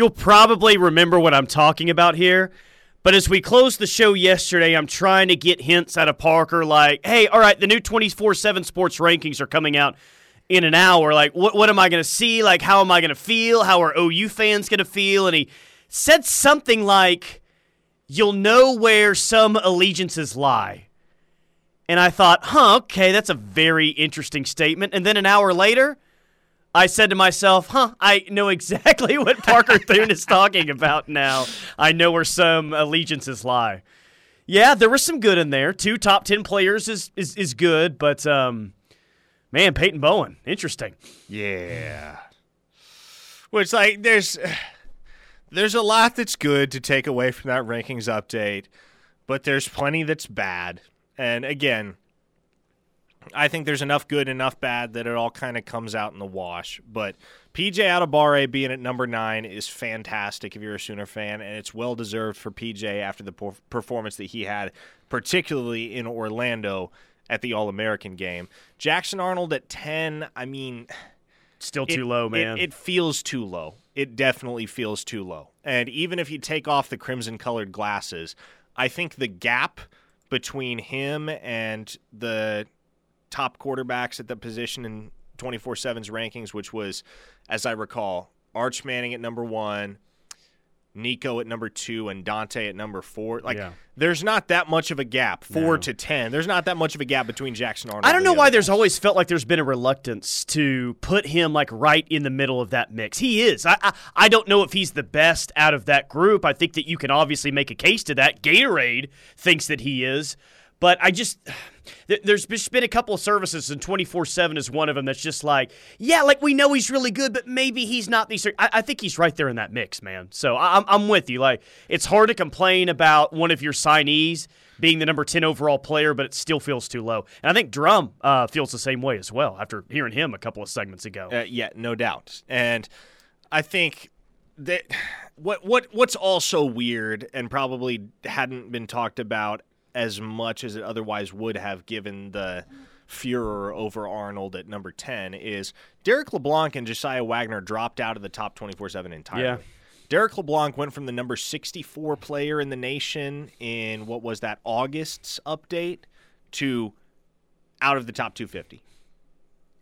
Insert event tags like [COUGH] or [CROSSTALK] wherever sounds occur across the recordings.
you'll probably remember what I'm talking about here. But as we closed the show yesterday, I'm trying to get hints out of Parker like, hey, all right, the new 24 7 sports rankings are coming out in an hour. Like, what, what am I going to see? Like, how am I going to feel? How are OU fans going to feel? And he said something like, you'll know where some allegiances lie. And I thought, huh, okay, that's a very interesting statement. And then an hour later, I said to myself, huh, I know exactly [LAUGHS] what Parker Thune is talking about now. I know where some allegiances lie. Yeah, there was some good in there. Two top 10 players is, is, is good, but um, man, Peyton Bowen, interesting. Yeah. Which, like there's there's a lot that's good to take away from that rankings update, but there's plenty that's bad. And again, I think there's enough good, enough bad that it all kind of comes out in the wash. But PJ Adebawore being at number nine is fantastic if you're a Sooner fan, and it's well deserved for PJ after the performance that he had, particularly in Orlando at the All American game. Jackson Arnold at 10, I mean. Still too it, low, man. It, it feels too low. It definitely feels too low. And even if you take off the crimson colored glasses, I think the gap between him and the top quarterbacks at the position in 24 7's rankings, which was, as I recall, Arch Manning at number one, Nico at number two, and Dante at number four. Like, yeah. there's not that much of a gap, four no. to 10. There's not that much of a gap between Jackson Arnold. I don't know why there's always felt like there's been a reluctance to put him, like, right in the middle of that mix. He is. I, I, I don't know if he's the best out of that group. I think that you can obviously make a case to that. Gatorade thinks that he is. But I just there's been a couple of services, and 24 7 is one of them that's just like, yeah, like we know he's really good, but maybe he's not these. I, I think he's right there in that mix, man. So I'm, I'm with you. Like, it's hard to complain about one of your signees being the number 10 overall player, but it still feels too low. And I think Drum uh, feels the same way as well after hearing him a couple of segments ago. Uh, yeah, no doubt. And I think that [SIGHS] what what what's also weird and probably hadn't been talked about as much as it otherwise would have given the furor over Arnold at number 10 is Derek LeBlanc and Josiah Wagner dropped out of the top 24 7 entirely. Yeah. Derek LeBlanc went from the number 64 player in the nation in what was that August's update to out of the top 250.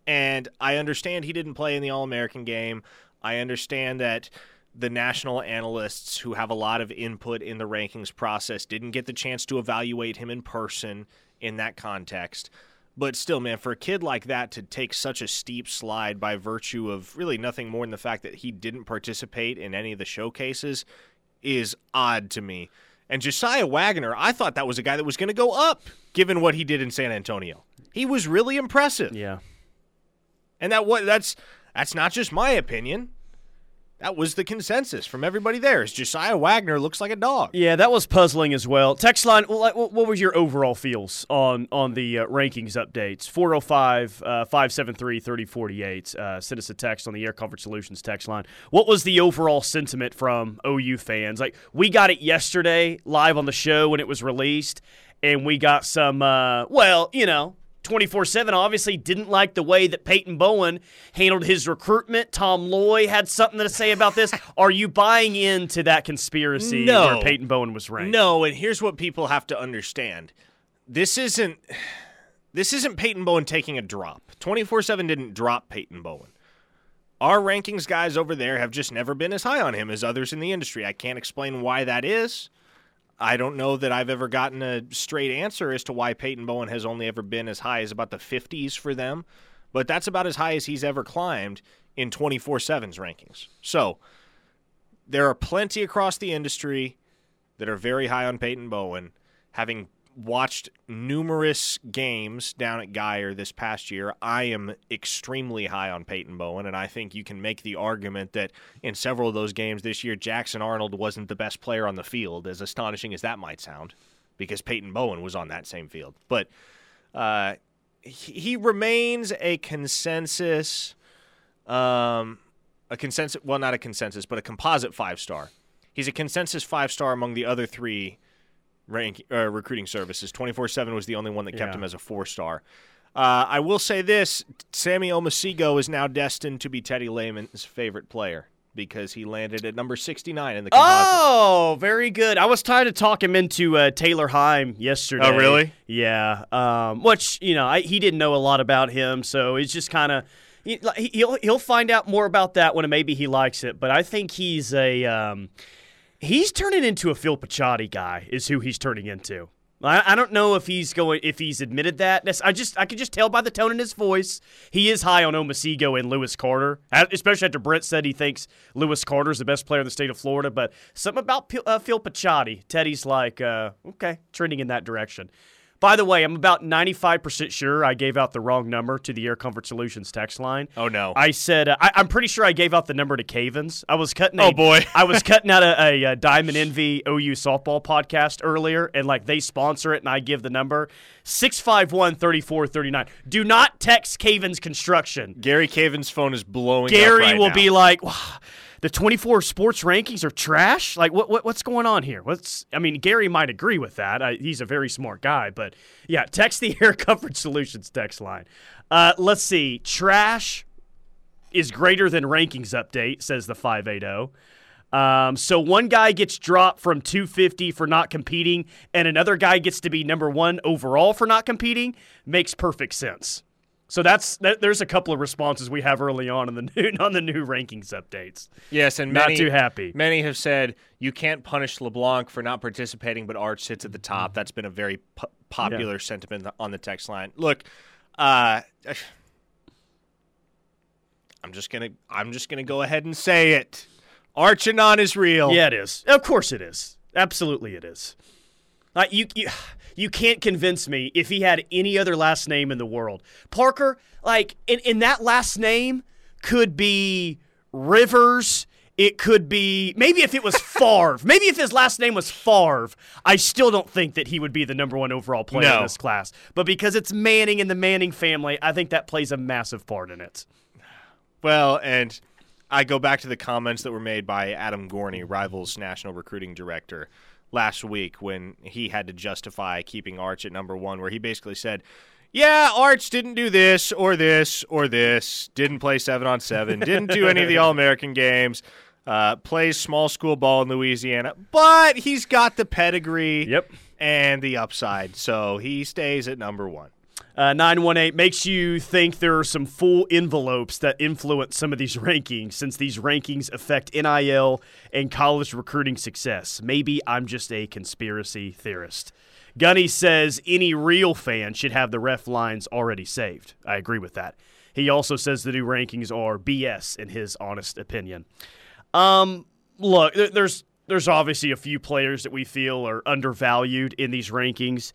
And I understand he didn't play in the All American game. I understand that the national analysts who have a lot of input in the rankings process didn't get the chance to evaluate him in person in that context. But still, man, for a kid like that to take such a steep slide by virtue of really nothing more than the fact that he didn't participate in any of the showcases is odd to me. And Josiah Wagner, I thought that was a guy that was going to go up given what he did in San Antonio. He was really impressive. Yeah. And that what that's that's not just my opinion. That was the consensus from everybody there. Is Josiah Wagner looks like a dog? Yeah, that was puzzling as well. Text line, what, was your overall feels on on the uh, rankings updates? 405 uh, 573 3048. Uh, send us a text on the Air Comfort Solutions text line. What was the overall sentiment from OU fans? Like, we got it yesterday live on the show when it was released, and we got some, uh, well, you know, 24 7 obviously didn't like the way that Peyton Bowen handled his recruitment. Tom Loy had something to say about this. [LAUGHS] Are you buying into that conspiracy no. where Peyton Bowen was ranked? No, and here's what people have to understand. This isn't this isn't Peyton Bowen taking a drop. 24/7 didn't drop Peyton Bowen. Our rankings guys over there have just never been as high on him as others in the industry. I can't explain why that is. I don't know that I've ever gotten a straight answer as to why Peyton Bowen has only ever been as high as about the 50s for them, but that's about as high as he's ever climbed in 24 7's rankings. So there are plenty across the industry that are very high on Peyton Bowen, having watched numerous games down at Guyer this past year. I am extremely high on Peyton Bowen, and I think you can make the argument that in several of those games this year, Jackson Arnold wasn't the best player on the field, as astonishing as that might sound, because Peyton Bowen was on that same field. But uh, he remains a consensus, um, a consensus, well, not a consensus, but a composite five star. He's a consensus five star among the other three rank, uh, recruiting services. 24 7 was the only one that kept yeah. him as a four star. Uh, I will say this Sammy Omosigho is now destined to be Teddy Lehman's favorite player. because he landed at number 69 in the composite. Oh, very good. I was trying to talk him into uh, Taylor Heim yesterday. Oh, really? Yeah. Um, which you know, I, he didn't know a lot about him, so it's just kind of he, he'll he'll find out more about that when maybe he likes it. But I think he's a um, he's turning into a Phil Picciotti guy. Is who he's turning into. I, don't know if he's going if he's admitted that. I just I could just tell by the tone in his voice. He is high on Omosigho and Lewis Carter, especially after Brent said he thinks Lewis Carter is the best player in the state of Florida. But something about uh, Phil Picciotti, Teddy's like, uh, okay, trending in that direction. By the way, I'm about 95% sure I gave out the wrong number to the Air Comfort Solutions text line. Oh no! I said uh, I, am pretty sure I gave out the number to Cavens. I was cutting. A, oh boy! [LAUGHS] I was [LAUGHS] cutting out a, a, a, Diamond Envy OU softball podcast earlier, and like they sponsor it, and I give the number 651-3439. Do not text Cavens Construction. Gary Cavens' phone is blowing. Gary right will now. be like. Wow the 24 sports rankings are trash? Like, what, what what's going on here? What's I mean, Gary might agree with that. I, he's a very smart guy, but yeah, text the [LAUGHS] Air Comfort Solutions text line. Uh, let's see. Trash is greater than rankings update, says the 580. Um, so one guy gets dropped from 250 for not competing, and another guy gets to be number one overall for not competing. Makes perfect sense. So that's that, there's a couple of responses we have early on in the [LAUGHS] new on the new rankings updates. Yes, and not many, too happy. Many have said you can't punish LeBlanc for not participating, but Arch sits at the top. That's been a very popular yeah. sentiment on the text line. Look, uh, [SIGHS] I'm just gonna I'm just gonna go ahead and say it. Archanon is real. Yeah, it is. Of course, it is. Absolutely, it is. Uh, you, you you can't convince me if he had any other last name in the world. Parker, like in, in that last name could be Rivers. It could be maybe if it was [LAUGHS] Favre. maybe if his last name was Favre, I still don't think that he would be the number one overall player no. in this class. But because it's Manning and the Manning family, I think that plays a massive part in it. Well, and I go back to the comments that were made by Adam Gorney, Rivals national recruiting director last week when he had to justify keeping Arch at number one, where he basically said, yeah, Arch didn't do this or this or this, didn't play seven on seven, didn't do any of the [LAUGHS] All American games, uh, plays small school ball in Louisiana, but he's got the pedigree yep. and the upside, so he stays at number one. Uh, 918 makes you think there are some full envelopes that influence some of these [LAUGHS] rankings since these rankings affect NIL and college recruiting success. Maybe I'm just a conspiracy theorist. Gunny says any real fan should have the ref lines already saved. I agree with that. He also says the new rankings are BS in his honest opinion. Um, look, there's there's obviously a few players that we feel are undervalued in these rankings.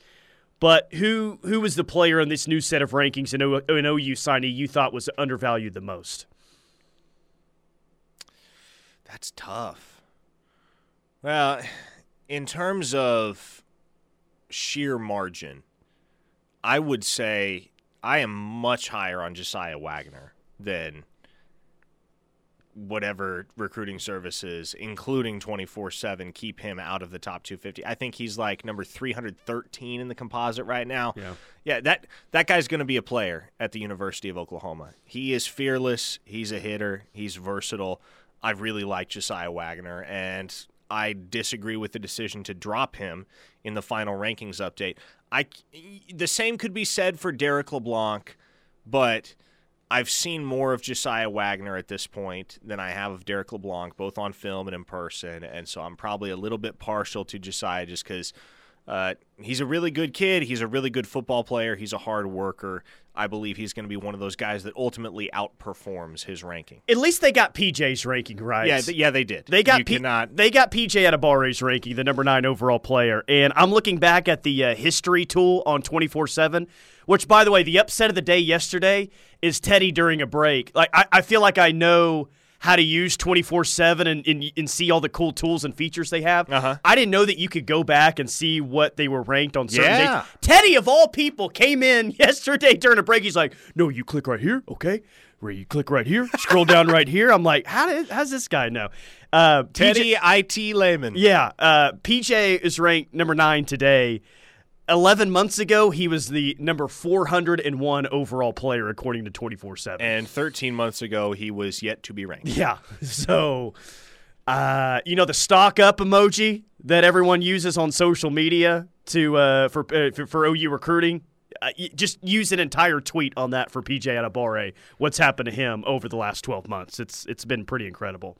But who who was the player in this new set of rankings in, o, in OU signee you thought was undervalued the most? That's tough. Well, in terms of sheer margin, I would say I am much higher on Josiah Wagner than whatever recruiting services, including 24 7, keep him out of the top 250. I think he's like number 313 in the composite right now. Yeah. Yeah, that, that guy's going to be a player at the University of Oklahoma. He is fearless. He's a hitter. He's versatile. I really like Josiah Wagner, and I disagree with the decision to drop him in the final rankings update. I, the same could be said for Derek LeBlanc, but I've seen more of Josiah Wagner at this point than I have of Derek LeBlanc, both on film and in person. And so I'm probably a little bit partial to Josiah just because uh, he's a really good kid. He's a really good football player. He's a hard worker. I believe he's going to be one of those guys that ultimately outperforms his ranking. At least they got PJ's ranking right. Yeah, th- yeah, they did. They got you P- cannot... they got PJ Adebawore's ranking, the number nine overall player. And I'm looking back at the uh, history tool on 24 seven. Which, by the way, the upset of the day yesterday is Teddy during a break. Like I, I feel like I know how to use 24 7 and, and, and, see all the cool tools and features they have. Uh-huh. I didn't know that you could go back and see what they were ranked on certain yeah. days. Teddy, of all people, came in [LAUGHS] yesterday during a break. He's like, no, you click right here. Okay. Where you click right here, scroll down right here. I'm like, how did, how's this guy know? Uh, Teddy PJ, IT Lehman. Yeah. Uh, PJ is ranked number nine today. 11 months ago, he was the number 401 overall player according to 24 7. And 13 months ago, he was yet to be ranked. Yeah. [LAUGHS] So, uh, you know, the stock up emoji that everyone uses on social media to uh, for, uh, for, for OU recruiting. Uh, just use an entire tweet on that for PJ Adebawore. What's happened to him over the last 12 months? It's it's been pretty incredible.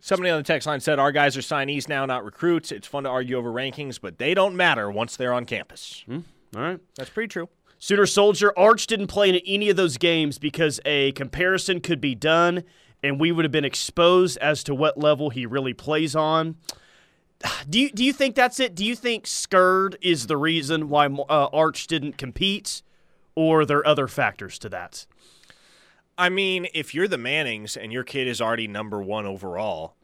Somebody on the text line said, Our guys are signees now, not recruits. It's fun to argue over rankings, but they don't matter once they're on campus. Mm, all right. That's pretty true. Sooner Soldier, Arch didn't play in any of those games because a comparison could be done and we would have been exposed as to what level he really plays on. Do you, do you think that's it? Do you think Skird is the reason why uh, Arch didn't compete, or are there other factors to that? I mean, if you're the Mannings and your kid is already number one overall,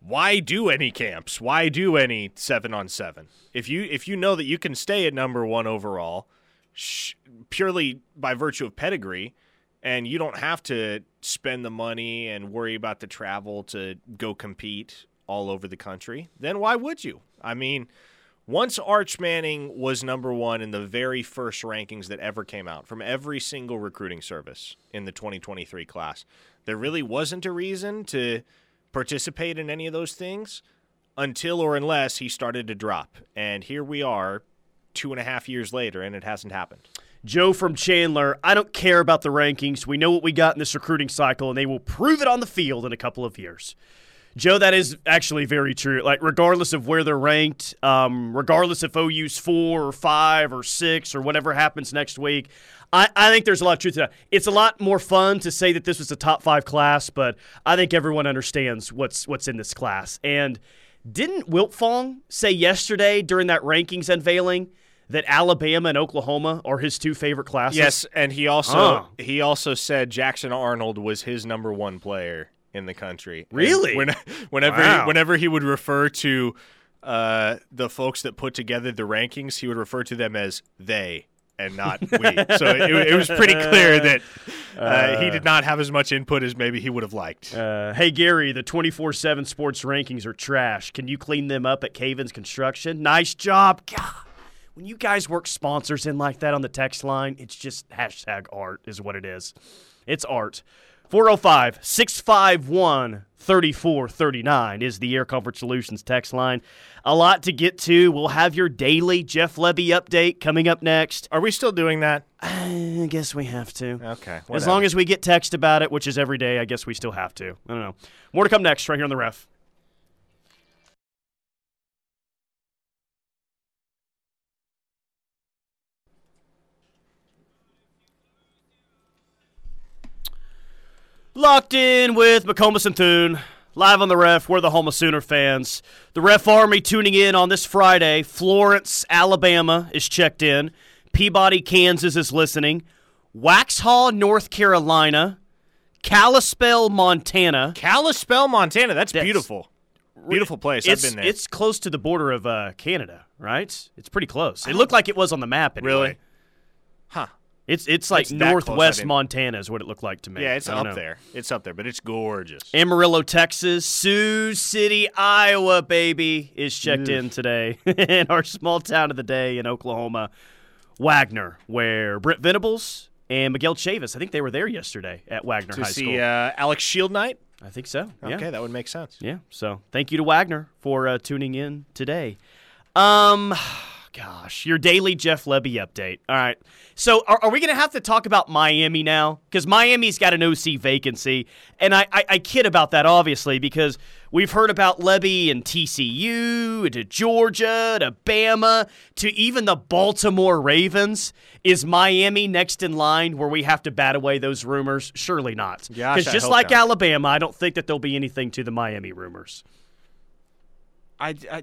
why do any camps? Why do any seven on seven? If you if you know that you can stay at number one overall, sh- purely by virtue of pedigree, and you don't have to spend the money and worry about the travel to go compete all over the country, then why would you? I mean, once Arch Manning was number one in the very first rankings that ever came out from every single recruiting service in the 2023 class, there really wasn't a reason to participate in any of those things until or unless he started to drop. And here we are two and a half years later, and it hasn't happened. Joe from Chandler, I don't care about the rankings. We know what we got in this recruiting cycle, and they will prove it on the field in a couple of years. Joe, that is actually very true. Like, regardless of where they're ranked, um, regardless if OU's four or five or six or whatever happens next week, I, I think there's a lot of truth to that. It's a lot more fun to say that this was a top five class, but I think everyone understands what's what's in this class. And didn't Wiltfong say yesterday during that rankings unveiling that Alabama and Oklahoma are his two favorite classes? Yes, and he also he also said Jackson Arnold was his number one player in the country. Really? When, [LAUGHS] whenever wow. he, whenever he would refer to uh, the folks that put together the rankings, he would refer to them as they and not we. so it, it, was pretty clear [LAUGHS] that uh, uh, he did not have as much input as maybe he would have liked. Uh, hey Gary, the twenty four seven sports rankings are trash. Can you clean them up at Cavens Construction? Nice job. God. When you guys work sponsors in like that on the text line, it's just hashtag art is what it is. It's art. 405 651 3439 is the Air Comfort Solutions text line. A lot to get to. We'll have your daily Jeff Lebby update coming up next. Are we still doing that? I guess we have to. Okay. Whatever. As long as we get text about it, which is every day, I guess we still have to. I don't know. More to come next, right here on the ref. Locked in with McComas and Thune. Live on the ref, we're the home of Sooner fans. The ref army tuning in on this Friday. Florence, Alabama is checked in. Peabody, Kansas is listening. Waxhaw, North Carolina. Kalispell, Montana. Kalispell, Montana. That's, That's beautiful. Beautiful place. It's, I've been there. It's close to the border of uh, Canada, right? It's pretty close. It looked like it was on the map anyway. Really? Huh. It's it's like it's northwest Montana is what it looked like to me. Yeah, it's up know. there. It's up there, but it's gorgeous. Amarillo, Texas, Sioux City, Iowa, baby, is checked in today. [LAUGHS] in our small town of the day in Oklahoma, Wagner, where Brent Venables and Miguel Chavis, I think they were there yesterday at Wagner to High see, School. Uh, Alex Shieldknight. I think so. Yeah. Okay, that would make sense. Yeah. So thank you to Wagner for uh, tuning in today. Um gosh, your daily Jeff Lebby update. All right. So, are, are we going to have to talk about Miami now? Because Miami's got an OC vacancy. And I, I, I, kid about that, obviously, because we've heard about Lebby and TCU to Georgia to Bama to even the Baltimore Ravens. Is Miami next in line where we have to bat away those rumors? Surely not. Because just like not. Alabama, I don't think that there'll be anything to the Miami rumors. I, I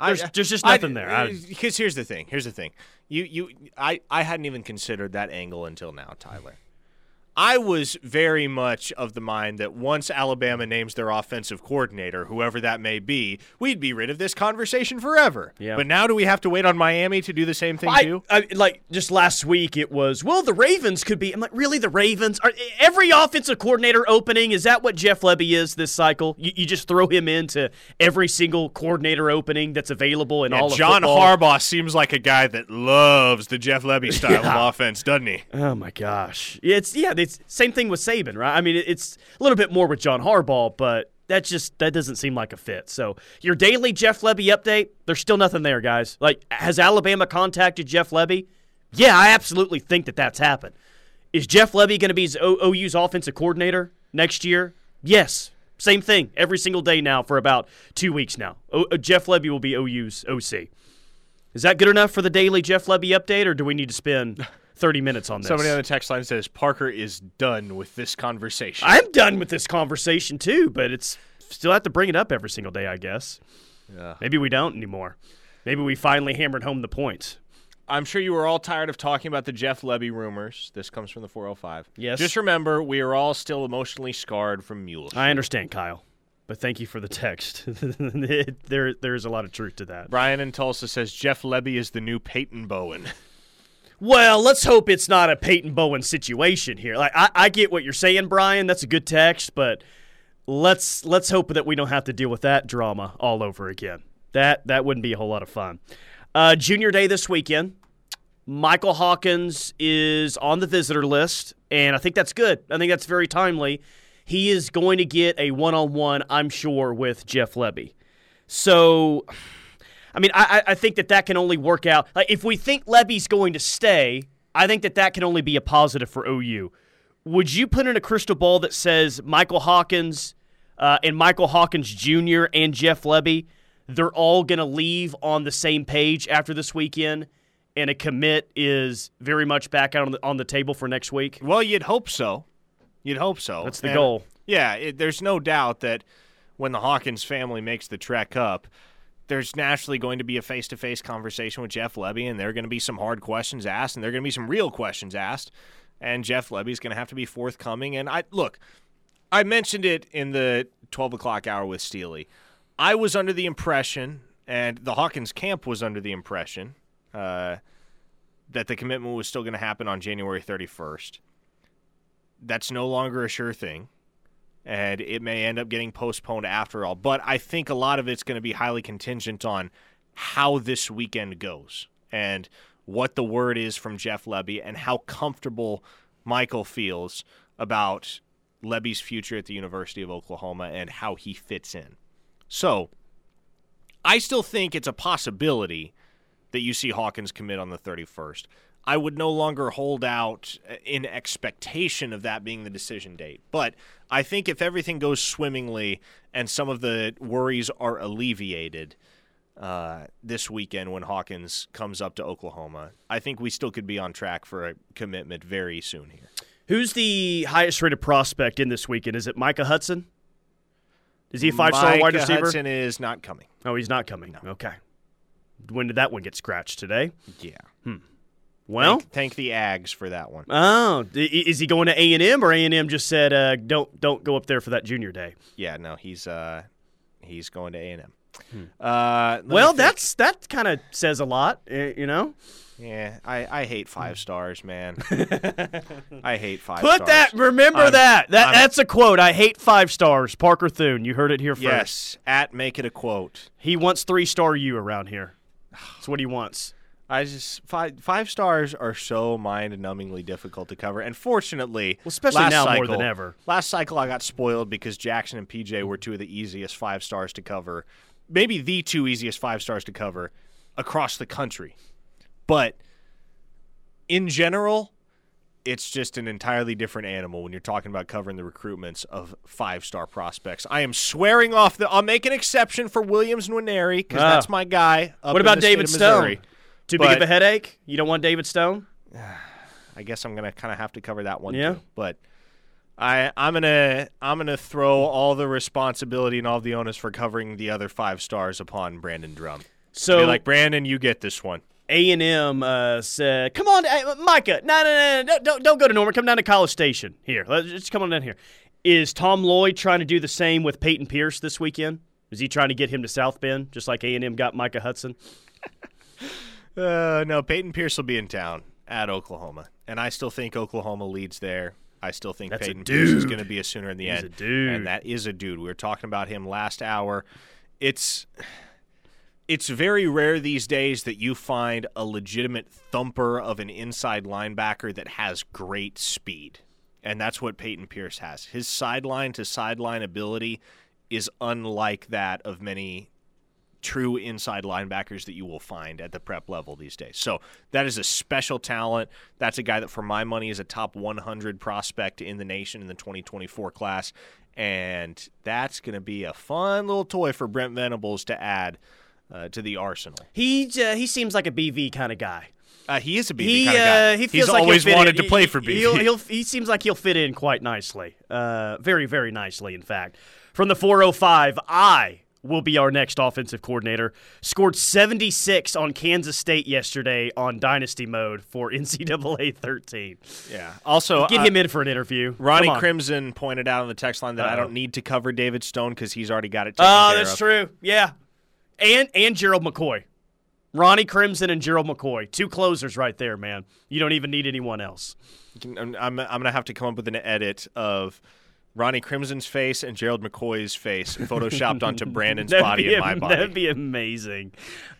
there's, there's just nothing I, there. Because here's the thing. Here's the thing. You you I I hadn't even considered that angle until now, Tyler. I was very much of the mind that once Alabama names their offensive coordinator, whoever that may be, we'd be rid of this conversation forever. Yeah. But now do we have to wait on Miami to do the same thing I, too? I, like just last week, it was well, the Ravens could be. I'm like, really, the Ravens? Are, every offensive coordinator opening is that what Jeff Lebby is this cycle? You, you just throw him into every single coordinator opening that's available in Yeah, all of football. John football? Harbaugh seems like a guy that loves the Jeff Lebby [LAUGHS] style Yeah. of offense, doesn't he? Oh my gosh, it's yeah, it's same thing with Saban, right? I mean, it's a little bit more with John Harbaugh, but that just that doesn't seem like a fit. So your daily Jeff Lebby update, there's still nothing there, guys. Like, has Alabama contacted Jeff Lebby? Yeah, I absolutely think that that's happened. Is Jeff Lebby going to be OU's offensive coordinator next year? Yes. Same thing every single day now for about two weeks now. O- Jeff Lebby will be OU's OC. Is that good enough for the daily Jeff Lebby update, or do we need to spend [LAUGHS] 30 minutes on this? Somebody on the text line says Parker is done with this conversation. I'm done with this conversation too, but it's still have to bring it up every single day, I guess. Yeah. Maybe we don't anymore. Maybe we finally hammered home the point. I'm sure you were all tired of talking about the Jeff Lebby rumors. This comes from the 405. Yes. Just remember, we are all still emotionally scarred from Mule. I understand, Kyle, but thank you for the text. [LAUGHS] There, there is a lot of truth to that. Brian in Tulsa says Jeff Lebby is the new Peyton Bowen. [LAUGHS] Well, let's hope it's not a Peyton Bowen situation here. Like I, I get what you're saying, Brian. That's a good text, but let's let's hope that we don't have to deal with that drama all over again. That that wouldn't be a whole lot of fun. Uh, junior day this weekend. Michael Hawkins is on the visitor list, and I think that's good. I think that's very timely. He is going to get a one-on-one, I'm sure, with Jeff Lebby. So, I mean, I, I think that that can only work out. Like, if we think Lebby's going to stay, I think that that can only be a positive for OU. Would you put in a crystal ball that says Michael Hawkins uh, and Michael Hawkins Jr. and Jeff Lebby, they're all going to leave on the same page after this weekend, and a commit is very much back out on the, on the table for next week? Well, you'd hope so. You'd hope so. That's the And, goal. Yeah, it, there's no doubt that when the Hawkins family makes the trek up, there's naturally going to be a face-to-face conversation with Jeff Lebby, and there are going to be some hard questions asked, and there are going to be some real questions asked, and Jeff Lebby's going to have to be forthcoming. And I look, I mentioned it in the 12 o'clock hour with Steely. I was under the impression, and the Hawkins camp was under the impression, uh, that the commitment was still going to happen on January 31st. That's no longer a sure thing, and it may end up getting postponed after all. But I think a lot of it's going to be highly contingent on how this weekend goes and what the word is from Jeff Lebby and how comfortable Michael feels about Lebby's future at the University of Oklahoma and how he fits in. So, I still think it's a possibility that you see Hawkins commit on the 31st. I would no longer hold out in expectation of that being the decision date. But I think if everything goes swimmingly and some of the worries are alleviated uh, this weekend when Hawkins comes up to Oklahoma, I think we still could be on track for a commitment very soon here. Who's the highest rated prospect in this weekend? Is it Micah Hudson? Is he a five star wide Micah receiver? Hudson is not coming. Oh, he's not coming. Okay. When did that one get scratched today? Yeah. Well, thank, thank the Ags for that one. oh, is he going to A and M or A and M just said uh, don't don't go up there for that junior day? Yeah, no, he's uh, he's going to A and M. Uh, Well, that's that kind of says a lot, eh, you know. yeah. I, I hate five stars, man. [LAUGHS] I hate five. Put stars. that. Remember I'm- that. That I'm- that's a quote. I hate five stars. Parker Thune. You heard it here first. Yes, at make it a quote. He wants three star you around here. That's what he wants. I just five five stars are so mind-numbingly difficult to cover, and fortunately, Well, especially last now more cycle- than ever. Last cycle, I got spoiled because Jackson and PJ were two of the easiest five stars to cover, maybe the two easiest five stars to cover across the country. But in general, it's just an entirely different animal when you're talking about covering the recruitments of five-star prospects. I am swearing off the. I'll make an exception for Williams Nwaneri because Ah. that's my guy. What about David Stone? Missouri. Too big of a headache? You don't want David Stone? [SIGHS] I guess I'm gonna kind of have to cover that one Yeah. too. But I I'm gonna I'm gonna throw all the responsibility and all the onus for covering the other five stars upon Brandon Drum. So Be like Brandon, you get this one. A and M uh, said, "Come on, Micah, no, no, no, no, don't, don't go to Norman. Come down to College Station. Here, let's just come on down here." Is Tom Loy trying to do the same with Peyton Pierce this weekend? Is he trying to get him to South Bend, just like A and M got Micah Hudson? [LAUGHS] Uh, no, Peyton Pierce will be in town at Oklahoma, and I still think Oklahoma leads there. I still think That's Peyton Pierce is going to be a sooner in the He's end. a dude. and that is a dude. We were talking about him last hour. It's it's very rare these days that you find a legitimate thumper of an inside linebacker that has great speed. And that's what Peyton Pierce has. His sideline to sideline ability is unlike that of many true inside linebackers that you will find at the prep level these days. So that is a special talent. That's a guy that, for my money, is a top 100 prospect in the nation in the 2024 class. And that's going to be a fun little toy for Brent Venables to add uh, to the arsenal. He uh, he seems like a BV kind of guy. Uh, he is a BV He kind of guy. uh, he feels He's like always wanted in. to play for BV. He'll, he'll, he seems like he'll fit in quite nicely. Uh, very very nicely, in fact. From the 405, I will be our next offensive coordinator. Scored 76 on Kansas State yesterday on Dynasty mode for [LAUGHS] NCAA 13. yeah. Also, Get uh, him in for an interview. Ronnie Crimson pointed out on the text line that I Uh-oh. don't need to cover David Stone because he's already got it Oh, that's of. true. Yeah, and and Gerald McCoy, Ronnie Crimson and Gerald McCoy, two closers right there, man. You don't even need anyone else. I'm, I'm, I'm going to have to come up with an edit of Ronnie Crimson's face and Gerald McCoy's face photoshopped [LAUGHS] onto Brandon's body and my body. That'd be amazing.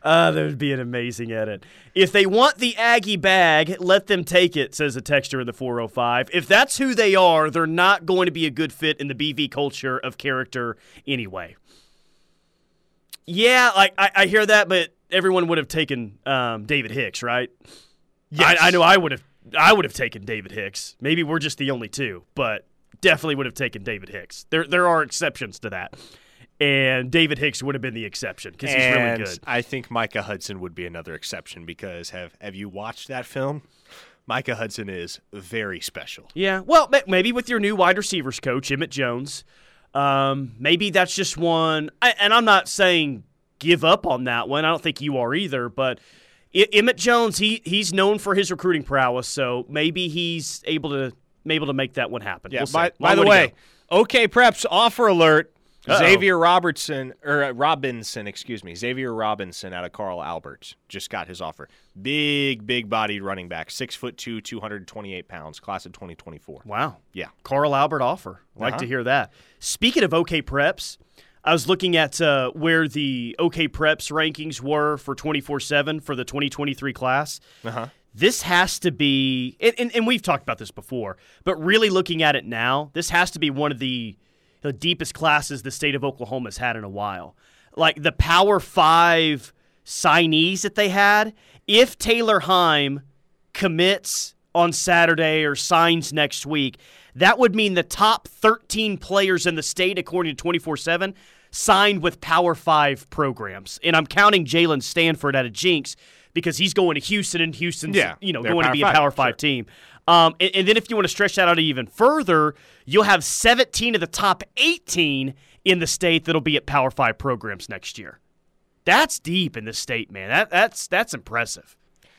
Uh, that would be an amazing edit. If they want the Aggie bag, let them take it, says a texture in the 405. If that's who they are, they're not going to be a good fit in the BV culture of character anyway. Yeah, like I, I hear that, but everyone would have taken um, David Hicks, right? Yes. I, I know I would have. I would have taken David Hicks. Maybe we're just the only two, but definitely would have taken David Hicks. There, there are exceptions to that, and David Hicks would have been the exception because he's really good. I think Micah Hudson would be another exception because have have you watched that film? Micah Hudson is very special. Yeah, well, maybe with your new wide receivers coach Emmett Jones, um, maybe that's just one. I, and I'm not saying give up on that one. I don't think you are either. But I, Emmett Jones, he he's known for his recruiting prowess, so maybe he's able to able to make that one happen. Yeah. We'll by by the way. OK Preps offer alert. Uh-oh. Xavier Robertson or uh, Robinson, excuse me, Xavier Robinson out of Carl Albert just got his offer. Big, big bodied running back, six foot two, two hundred twenty eight pounds, class of twenty twenty four. wow, Yeah. Carl Albert offer. Like Uh-huh. to hear that. Speaking of OK Preps, I was looking at uh, where the OK Preps rankings were for 24 7 for the 2023 class. Uh huh. This has to be, and, and, and we've talked about this before, but really looking at it now, this has to be one of the, the deepest classes the state of Oklahoma has had in a while. Like the Power Five signees that they had, if Taylor Heim commits on Saturday or signs next week, that would mean the top 13 players in the state, according to 24 7, signed with Power Five programs. And I'm counting Jalen Stanford out of Jenks because he's going to Houston, and Houston's Yeah, you know going to be a Power Five sure. team. Um, and, and then if you want to stretch that out even further, you'll have 17 of the top 18 in the state that'll be at Power Five programs next year. That's deep in the state, man. That that's that's impressive.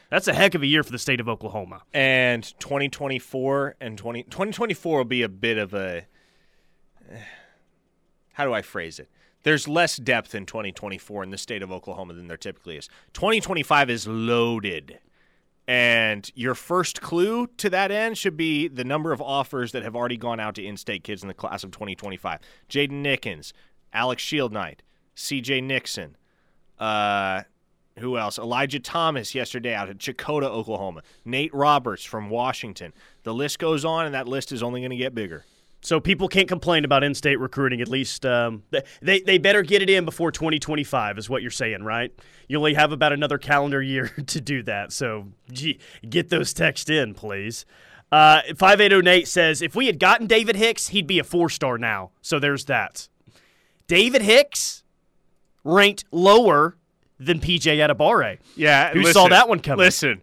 That's a heck of a year for the state of Oklahoma. And 2024 and 20, 2024 will be a bit of a. How do I phrase it? There's less depth in 2024 in the state of Oklahoma than there typically is. 2025 is loaded. And your first clue to that end should be the number of offers that have already gone out to in state kids in the class of 2025. Jaden Nickens, Alex Shieldknight, CJ Nixon, uh, who else? Elijah Thomas yesterday out at Chakota, Oklahoma. Nate Roberts from Washington. The list goes on, and that list is only going to get bigger. So people can't complain about in-state recruiting. At least um, they they better get it in before 2025, is what you're saying, right? You only have about another calendar year [LAUGHS] to do that. So gee, get those texts in, please. Uh, 5808 Nate says if we had gotten David Hicks, he'd be a four-star now. So there's that. David Hicks ranked lower than PJ Adebawore. Yeah, Who listen, saw that one coming? Listen,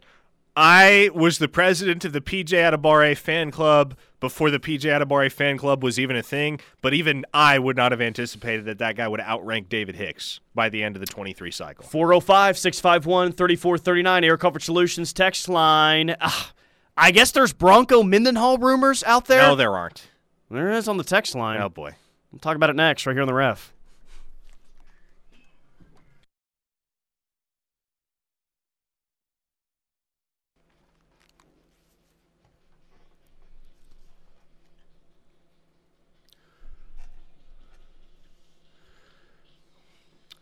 I was the president of the PJ Adebawore fan club before the PJ Adebawore fan club was even a thing, but even I would not have anticipated that that guy would outrank David Hicks by the end of the 23 cycle. 405 651 3439, Air Comfort Solutions text line. Ah, I guess there's Bronco Mendenhall rumors out there. No, there aren't. There is on the text line. Oh, boy. We'll talk about it next, right here on the ref.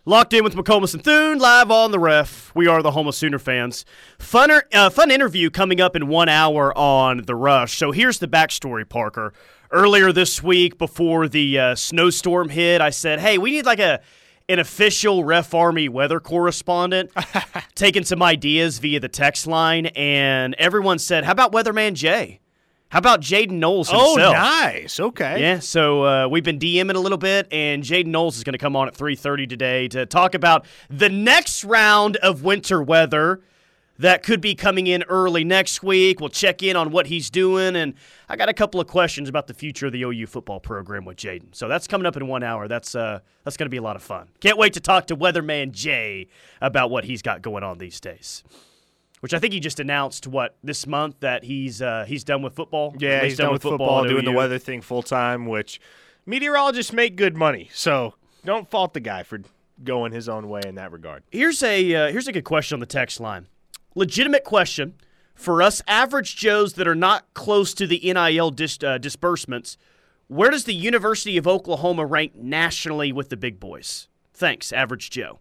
Locked in with McComas and Thune, live on the ref. We are the Homo Sooner fans. Funner, uh, fun interview coming up in one hour on the Rush. So here's the backstory, Parker. Earlier this week, before the uh, snowstorm hit, I said, "Hey, we need like a an official Ref Army weather correspondent." [LAUGHS] taking some ideas via the text line, and everyone said, "How about Weatherman Jay? How about Jaden Knowles himself?" Oh, nice. Okay. Yeah, so uh, we've been DMing a little bit, and Jaden Knowles is going to come on at 3.30 today to talk about the next round of winter weather that could be coming in early next week. We'll check in on what he's doing, and I got a couple of questions about the future of the OU football program with Jaden. So that's coming up in one hour. That's uh, that's going to be a lot of fun. Can't wait to talk to Weatherman Jay about what he's got going on these days. Which I think he just announced what this month that he's uh, he's done with football. Yeah, At he's least done with football, at doing the weather thing full time, which meteorologists make good money. So don't fault the guy for going his own way in that regard. Here's a uh, here's a good question on the text line. Legitimate question for us average Joes that are not close to the NIL dis- uh, disbursements. Where does the University of Oklahoma rank nationally with the big boys? Thanks, average Joe.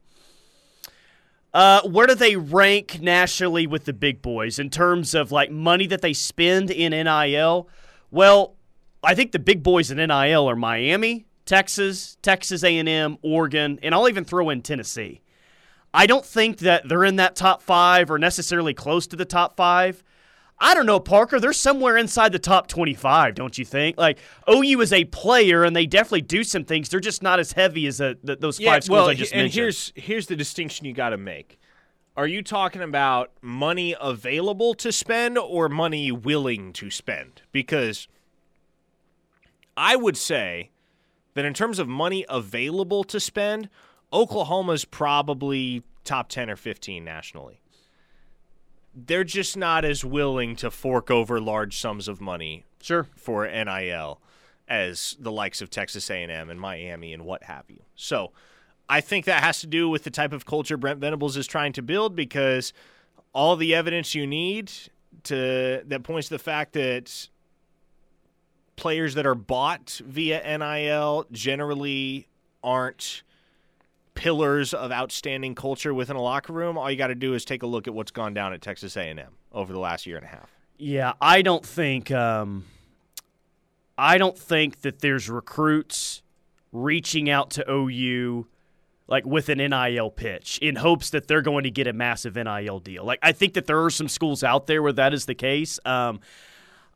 Uh, where do they rank nationally with the big boys in terms of like money that they spend in NIL? Well, I think the big boys in NIL are Miami, Texas, Texas A&M, Oregon, and I'll even throw in Tennessee. I don't think that they're in that top five or necessarily close to the top five. I don't know, Parker. They're somewhere inside the top 25, don't you think? Like, OU is a player, and they definitely do some things. They're just not as heavy as uh the, those five schools well, I just and mentioned. here's here's the distinction you got to make. Are you talking about money available to spend or money willing to spend? Because I would say that in terms of money available to spend, Oklahoma's probably top 10 or 15 nationally. They're just not as willing to fork over large sums of money sure. for NIL as the likes of Texas A&M and Miami and what have you. So, I think that has to do with the type of culture Brent Venables is trying to build because all the evidence you need to that points to the fact that players that are bought via NIL generally aren't pillars of outstanding culture within a locker room. All you got to do is take a look at what's gone down at Texas A&M over the last year and a half. Yeah, I don't think um, I don't think that there's recruits reaching out to OU like with an NIL pitch in hopes that they're going to get a massive NIL deal. Like I think that there are some schools out there where that is the case. Um,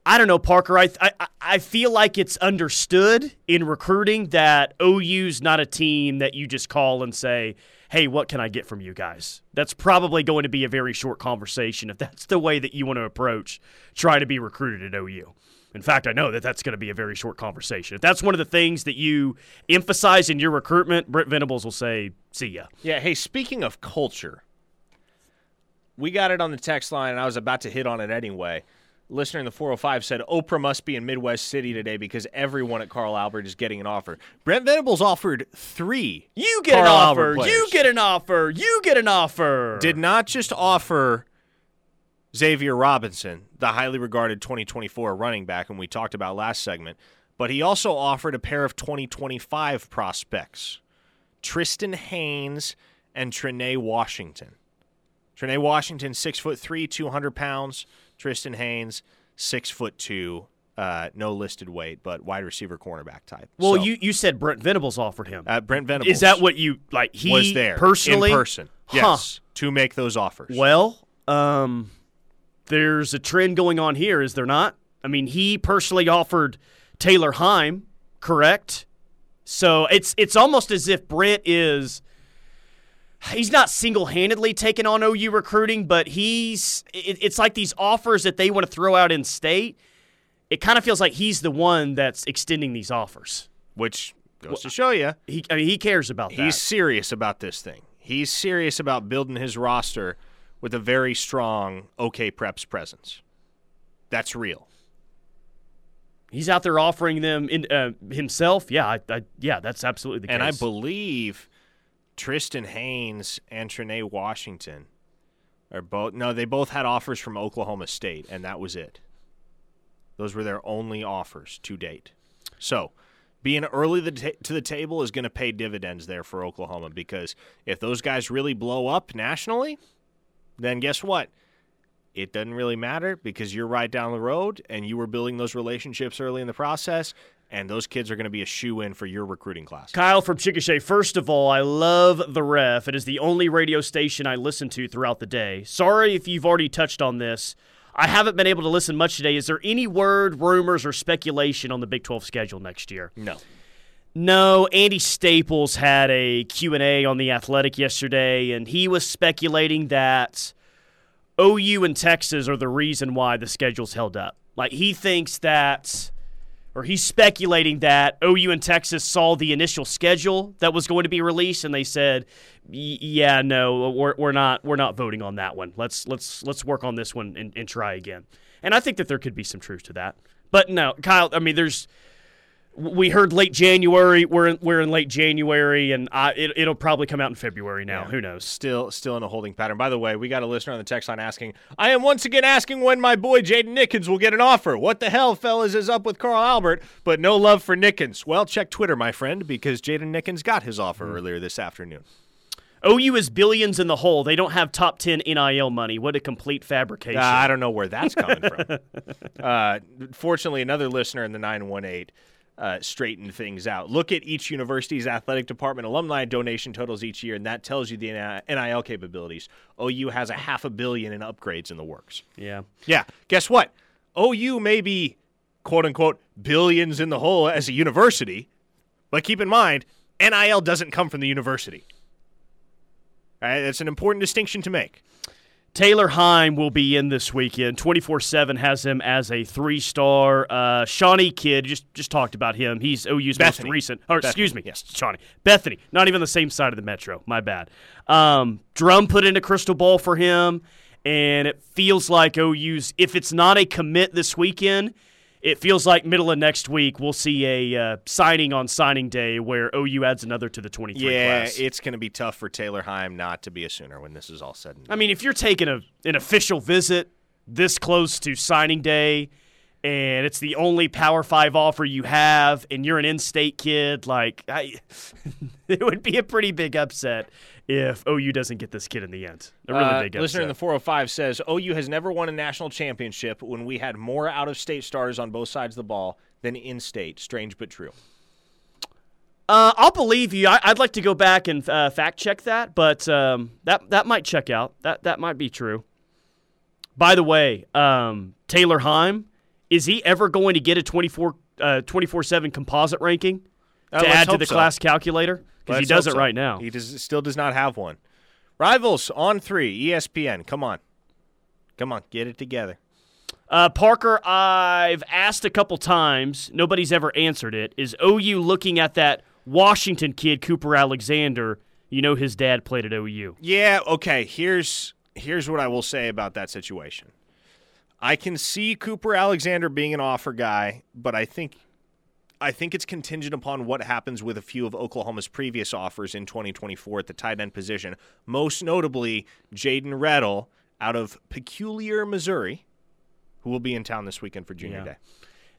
I don't know, Parker. I, I I feel like it's understood in recruiting that OU's not a team that you just call and say, "Hey, what can I get from you guys?" That's probably going to be a very short conversation if that's the way that you want to approach trying to be recruited at OU. In fact, I know that that's going to be a very short conversation. If that's one of the things that you emphasize in your recruitment, Brent Venables will say, "See ya." Yeah. Hey, speaking of culture, we got it on the text line, and I was about to hit on it anyway. Listener in the 405 said Oprah must be in Midwest City today because everyone at Carl Albert is getting an offer. Brent Venables offered three. You get an offer. You get an offer. You get an offer. Did not just offer Xavier Robinson, the highly regarded 2024 running back, and we talked about last segment, but he also offered a pair of 2025 prospects Tristan Haynes and Trinae Washington. Trinae Washington, six foot three, 200 pounds. Tristan Haynes, six foot two, uh, no listed weight, but wide receiver cornerback type. Well, So, you, you said Brent Venables offered him. uh, Brent Venables Is that what you like? He was there personally in person? Huh. Yes, to make those offers. Well, um, there's a trend going on here, is there not? I mean, he personally offered Taylor Heim, correct? So it's it's almost as if Brent is he's not single-handedly taking on OU recruiting, but he's it, it's like these offers that they want to throw out in state. It kind of feels like he's the one that's extending these offers. Which goes to show you He, I mean, he cares about that. he's serious about this thing. He's serious about building his roster with a very strong OK Preps presence. That's real. He's out there offering them in, uh, himself. Yeah, I, I, yeah, that's absolutely the case. And I believe Tristan Haynes and Trinae Washington are both no, they both had offers from Oklahoma State, and that was it. Those were their only offers to date. So, being early the to the table is going to pay dividends there for Oklahoma because if those guys really blow up nationally, then guess what? It doesn't really matter because you're right down the road and you were building those relationships early in the process, and those kids are going to be a shoe in for your recruiting class. Kyle from Chickasha. First of all, I love the ref. It is the only radio station I listen to throughout the day. Sorry if you've already touched on this. I haven't been able to listen much today. Is there any word, rumors, or speculation on the Big 12 schedule next year? No. No, Andy Staples had a Q&A on The Athletic yesterday, and he was speculating that OU and Texas are the reason why the schedule's held up. Like, he thinks that, or he's speculating that OU and Texas saw the initial schedule that was going to be released, and they said, "Yeah, no, we're, we're not we're not voting on that one. Let's let's let's work on this one and, and try again." And I think that there could be some truth to that. But no, Kyle. I mean, there's we heard late January. We're in, we're in late January, and I, it, it'll probably come out in February now. Who knows? Still, still in a holding pattern. By the way, we got a listener on the text line asking. I am once again asking when my boy Jaden Nickens will get an offer. What the hell, fellas, is up with Carl Albert? But no love for Nickens. Well, check Twitter, my friend, because Jaden Nickens got his offer Mm-hmm. earlier this afternoon. OU is billions in the hole. They don't have top ten NIL money. What a complete fabrication. Uh, I don't know where that's coming from. [LAUGHS] Uh, fortunately, another listener in the 918 uh, straightened things out. Look at each university's athletic department alumni donation totals each year, and that tells you the NIL capabilities. OU has a half a billion in upgrades in the works. yeah. Yeah, guess what? OU may be quote unquote billions in the hole as a university, but keep in mind, NIL doesn't come from the university. All right, that's an important distinction to make. Taylor Heim will be in this weekend. 24 7 has him as a three star. Uh, Shawnee kid, just just talked about him. He's OU's Bethany. most recent. Or, excuse me, Bethany, yes. Shawnee. Bethany. Not even the same side of the metro. My bad. Um, Drum put in a crystal ball for him, and it feels like OU's, if it's not a commit this weekend, it feels like middle of next week we'll see a uh, signing on signing day where OU adds another to the 23 Yeah, class. it's going to be tough for Taylor Heim not to be a Sooner when this is all said and done. I mean, if you're taking a an official visit this close to signing day, and it's the only Power Five offer you have, and you're an in-state kid, like I, [LAUGHS] it would be a pretty big upset if OU doesn't get this kid in the end. A really Uh, big upset. listener in the 405 says OU has never won a national championship when we had more out of state stars on both sides of the ball than in state. Strange but true. Uh, I'll believe you. I, I'd like to go back and uh, fact check that, but um, that that might check out. That that might be true. By the way, um, Taylor Heim is he ever going to get a 24 uh, 24/7 composite ranking to add to the so. class calculator? Because he does it so. right now. He does, still does not have one. Rivals on three, ESPN. Come on. Come on, get it together. Uh, Parker, I've asked a couple times. Nobody's ever answered it. Is OU looking at that Washington kid, Cooper Alexander? You know his dad played at OU. Yeah, okay. Here's here's what I will say about that situation. I can see Cooper Alexander being an offer guy, but I think I think it's contingent upon what happens with a few of Oklahoma's previous offers in 2024 at the tight end position. Most notably, Jaden Reddell out of Peculiar, Missouri, who will be in town this weekend for Junior Yeah. Day.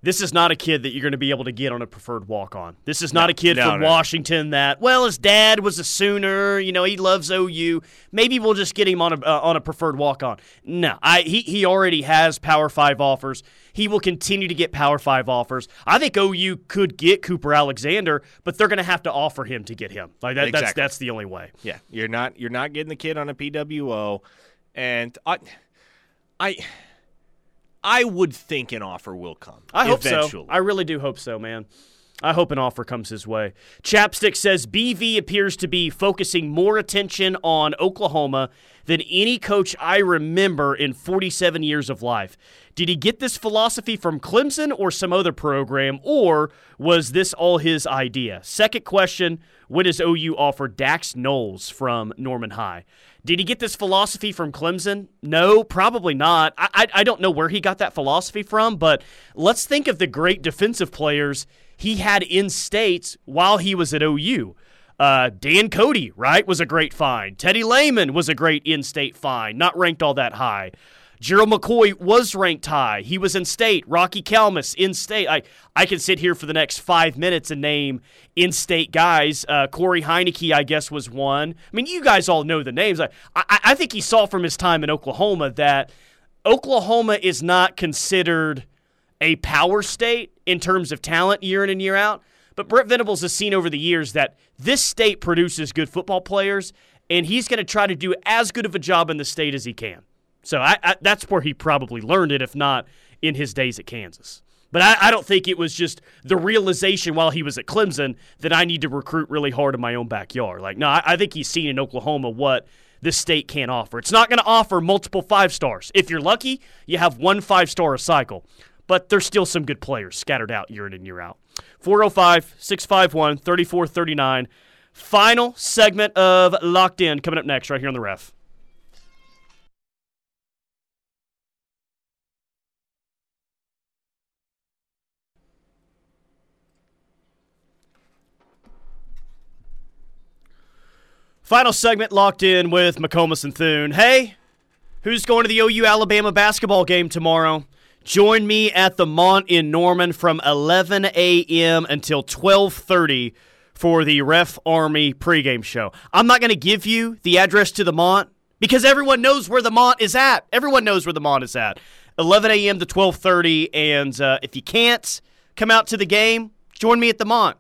This is not a kid that you're going to be able to get on a preferred walk on. This is not a kid no, from no, no. Washington that, well, his dad was a Sooner. You know, he loves OU. Maybe we'll just get him on a uh, on a preferred walk on. No, I he he already has Power Five offers. He will continue to get Power Five offers. I think OU could get Cooper Alexander, but they're going to have to offer him to get him. Like that, that's that's the only way. Yeah, you're not you're not getting the kid on a PWO, and I, I, I would think an offer will come. I hope eventually. so. I really do hope so, man. I hope an offer comes his way. Chapstick says BV appears to be focusing more attention on Oklahoma than any coach I remember in 47 years of life. Did he get this philosophy from Clemson or some other program, or was this all his idea? Second question When does OU offer Dax Knowles from Norman High? Did he get this philosophy from Clemson? No, probably not. I, I, I don't know where he got that philosophy from, but let's think of the great defensive players he had in states while he was at OU. Uh, Dan Cody, right, was a great find. Teddy Lehman was a great in state find, not ranked all that high. Gerald McCoy was ranked high. He was in state. Rocky Calmus in state. I, I can sit here for the next five minutes and name in state guys. Uh, Corey Heineke, I guess, was one. I mean, you guys all know the names. I, I, I think he saw from his time in Oklahoma that Oklahoma is not considered a power state in terms of talent year in and year out. But Brent Venables has seen over the years that this state produces good football players, and he's going to try to do as good of a job in the state as he can. So I, I, that's where he probably learned it, if not in his days at Kansas. But I, I, don't think it was just the realization while he was at Clemson that I need to recruit really hard in my own backyard. Like, no, I, I think he's seen in Oklahoma what this state can't offer. It's not going to offer multiple five stars. If you're lucky, you have one five star a cycle. But there's still some good players scattered out year in and year out. 405 651 3439. Final segment of Locked In coming up next, right here on the ref. Final segment locked in with McComas and Thune. Hey, who's going to the OU Alabama basketball game tomorrow? Join me at the Mont in Norman from 11 a.m. until 12:30 for the Ref Army pregame show. I'm not going to give you the address to the Mont because everyone knows where the Mont is at. Everyone knows where the Mont is at. 11 a.m. to 12:30, and uh, if you can't come out to the game, join me at the Mont.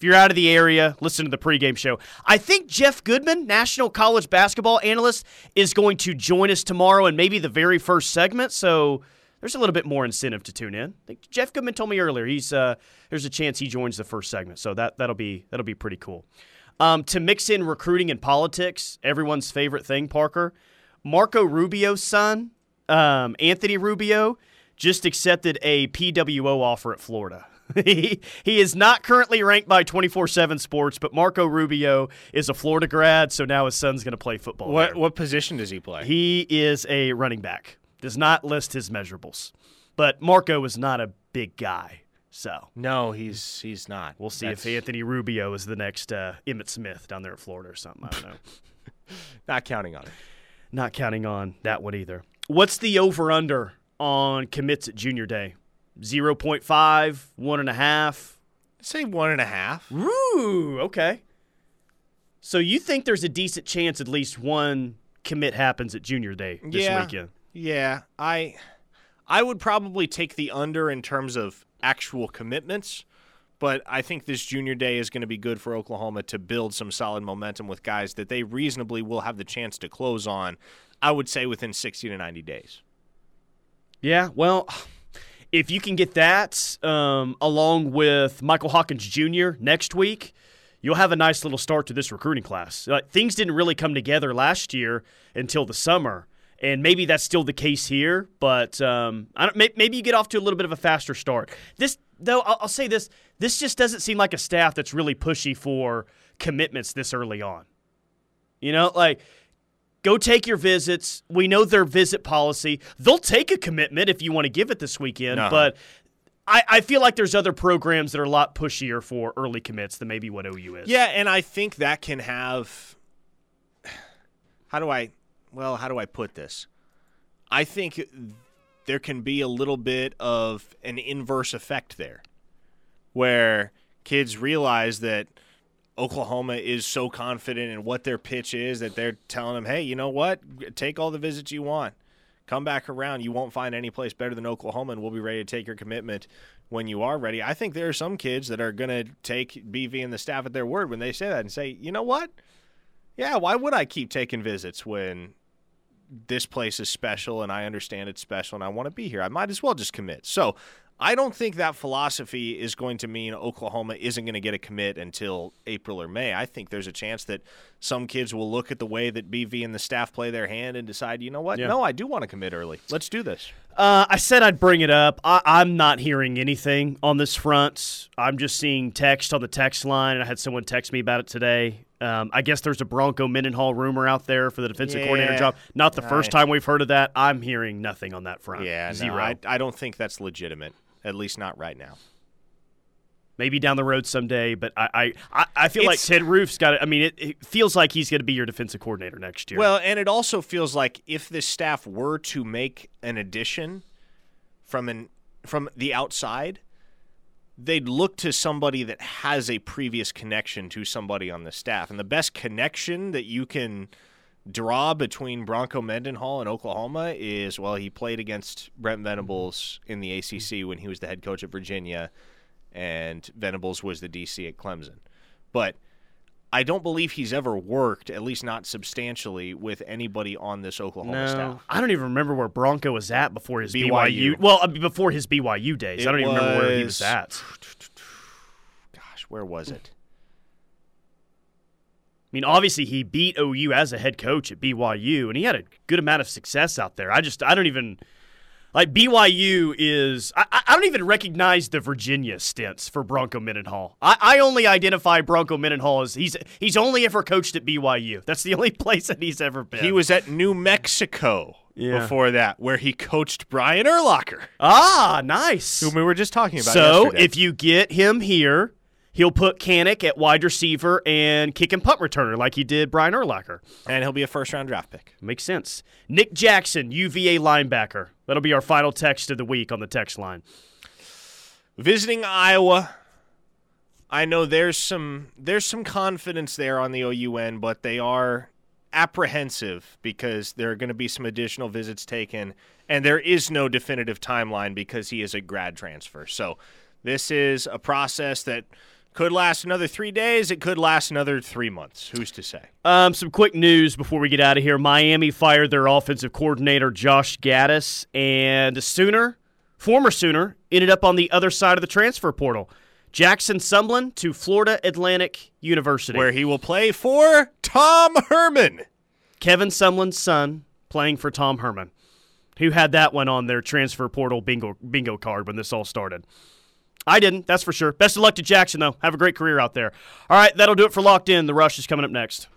If you're out of the area, listen to the pregame show. I think Jeff Goodman, national college basketball analyst, is going to join us tomorrow and maybe the very first segment. So there's a little bit more incentive to tune in. I think Jeff Goodman told me earlier he's uh, there's a chance he joins the first segment, so that that'll be that'll be pretty cool. Um, to mix in recruiting and politics, everyone's favorite thing, Parker. Marco Rubio's son, um, Anthony Rubio, just accepted a PWO offer at Florida. [LAUGHS] he, he is not currently ranked by 24 7 Sports, but Marco Rubio is a Florida grad, so now his son's going to play football. What, there. what position does he play? He is a running back. Does not list his measurables. But Marco is not a big guy. So no, he's he's not. We'll see That's... if Anthony Rubio is the next uh, Emmitt Smith down there in Florida or something. I don't know. [LAUGHS] not counting on it. Not counting on that one either. What's the over under on commits at junior day? 0.5, 1.5? Say one and a half. Ooh, okay. So you think there's a decent chance at least one commit happens at junior day this yeah, weekend? Yeah, I I would probably take the under in terms of actual commitments, but I think this junior day is going to be good for Oklahoma to build some solid momentum with guys that they reasonably will have the chance to close on. I would say within 60 to 90 days. Yeah, well, if you can get that um, along with Michael Hawkins Jr. next week, you'll have a nice little start to this recruiting class. Things didn't really come together last year until the summer, and maybe that's still the case here. But um, maybe you get off to a little bit of a faster start. This, though, I'll, I'll say this: this just doesn't seem like a staff that's really pushy for commitments this early on. You know, like Go take your visits. We know their visit policy. They'll take a commitment if you want to give it this weekend, uh-huh. but I, I, feel like there's other programs that are a lot pushier for early commits than maybe what OU is. Yeah, and I think that can have. How do I. Well, how do I put this? I think there can be a little bit of an inverse effect there where kids realize that Oklahoma is so confident in what their pitch is that they're telling them, hey, you know what? Take all the visits you want. Come back around. You won't find any place better than Oklahoma, and we'll be ready to take your commitment when you are ready. I think there are some kids that are going to take BV and the staff at their word when they say that and say, you know what? Yeah, why would I keep taking visits when this place is special and I understand it's special and I want to be here? I might as well just commit. So I don't think that philosophy is going to mean Oklahoma isn't going to get a commit until April or May. I think there's a chance that some kids will look at the way that BV and the staff play their hand and decide, you know what? Yeah. No, I do want to commit early. Let's do this. Uh, I said I'd bring it up. I, I'm not hearing anything on this front. I'm just seeing text on the text line, and I had someone text me about it today. Um, I guess there's a Bronco Mendenhall rumor out there for the defensive coordinator job. Not the first time we've heard of that. I'm hearing nothing on that front. Yeah, no, zero. I, I don't think that's legitimate. At least not right now. Maybe down the road someday, but I I, I, feel like Ted Roof's got it. I mean, it, it feels like he's going to be your defensive coordinator next year. Well, and it also feels like if this staff were to make an addition from an from the outside, they'd look to somebody that has a previous connection to somebody on the staff. And the best connection that you can draw between Bronco Mendenhall and Oklahoma is well, he played against Brent mm-hmm. Venables in the ACC mm-hmm. when he was the head coach at Virginia, and Venables was the DC at Clemson. But I don't believe he's ever worked, at least not substantially, with anybody on this Oklahoma no, staff. I don't even remember where Bronco was at before his BYU. BYU. well, uh, before his BYU days. I don't even remember where he was at. [SIGHS] Gosh, where was it? I mean, obviously he beat OU as a head coach at BYU, and he had a good amount of success out there. I just I don't even like BYU is I, I- don't even recognize the Virginia stints for Bronco Mendenhall. I, I only identify Bronco Mendenhall as he's he's only ever coached at BYU. That's the only [LAUGHS] place that he's ever been. He was at New Mexico Yeah. before that, where he coached Brian Urlacher, ah nice. whom we were just talking about. So yesterday. if you get him here, he'll put Kanak at wide receiver and kick and punt returner like he did Brian Urlacher. and he'll be a first round draft pick. Makes sense. Nick Jackson, UVA linebacker. That'll be our final text of the week on the text line. Visiting Iowa, I know there's some there's some confidence there on the OUN, but they are apprehensive because there are going to be some additional visits taken, and there is no definitive timeline because he is a grad transfer. So this is a process that could last another three days. It could last another three months. Who's to say? Um, some quick news before we get out of here. Miami fired their offensive coordinator, Josh Gattis, and a Sooner, former Sooner, ended up on the other side of the transfer portal. Jackson Sumlin to Florida Atlantic University. Where he will play for Tom Herman. Kevin Sumlin's son playing for Tom Herman, who had that one on their transfer portal bingo bingo card when this all started. I didn't, that's for sure. Best of luck to Jackson, though. Have a great career out there. All right, that'll do it for Locked In. The Rush is coming up next.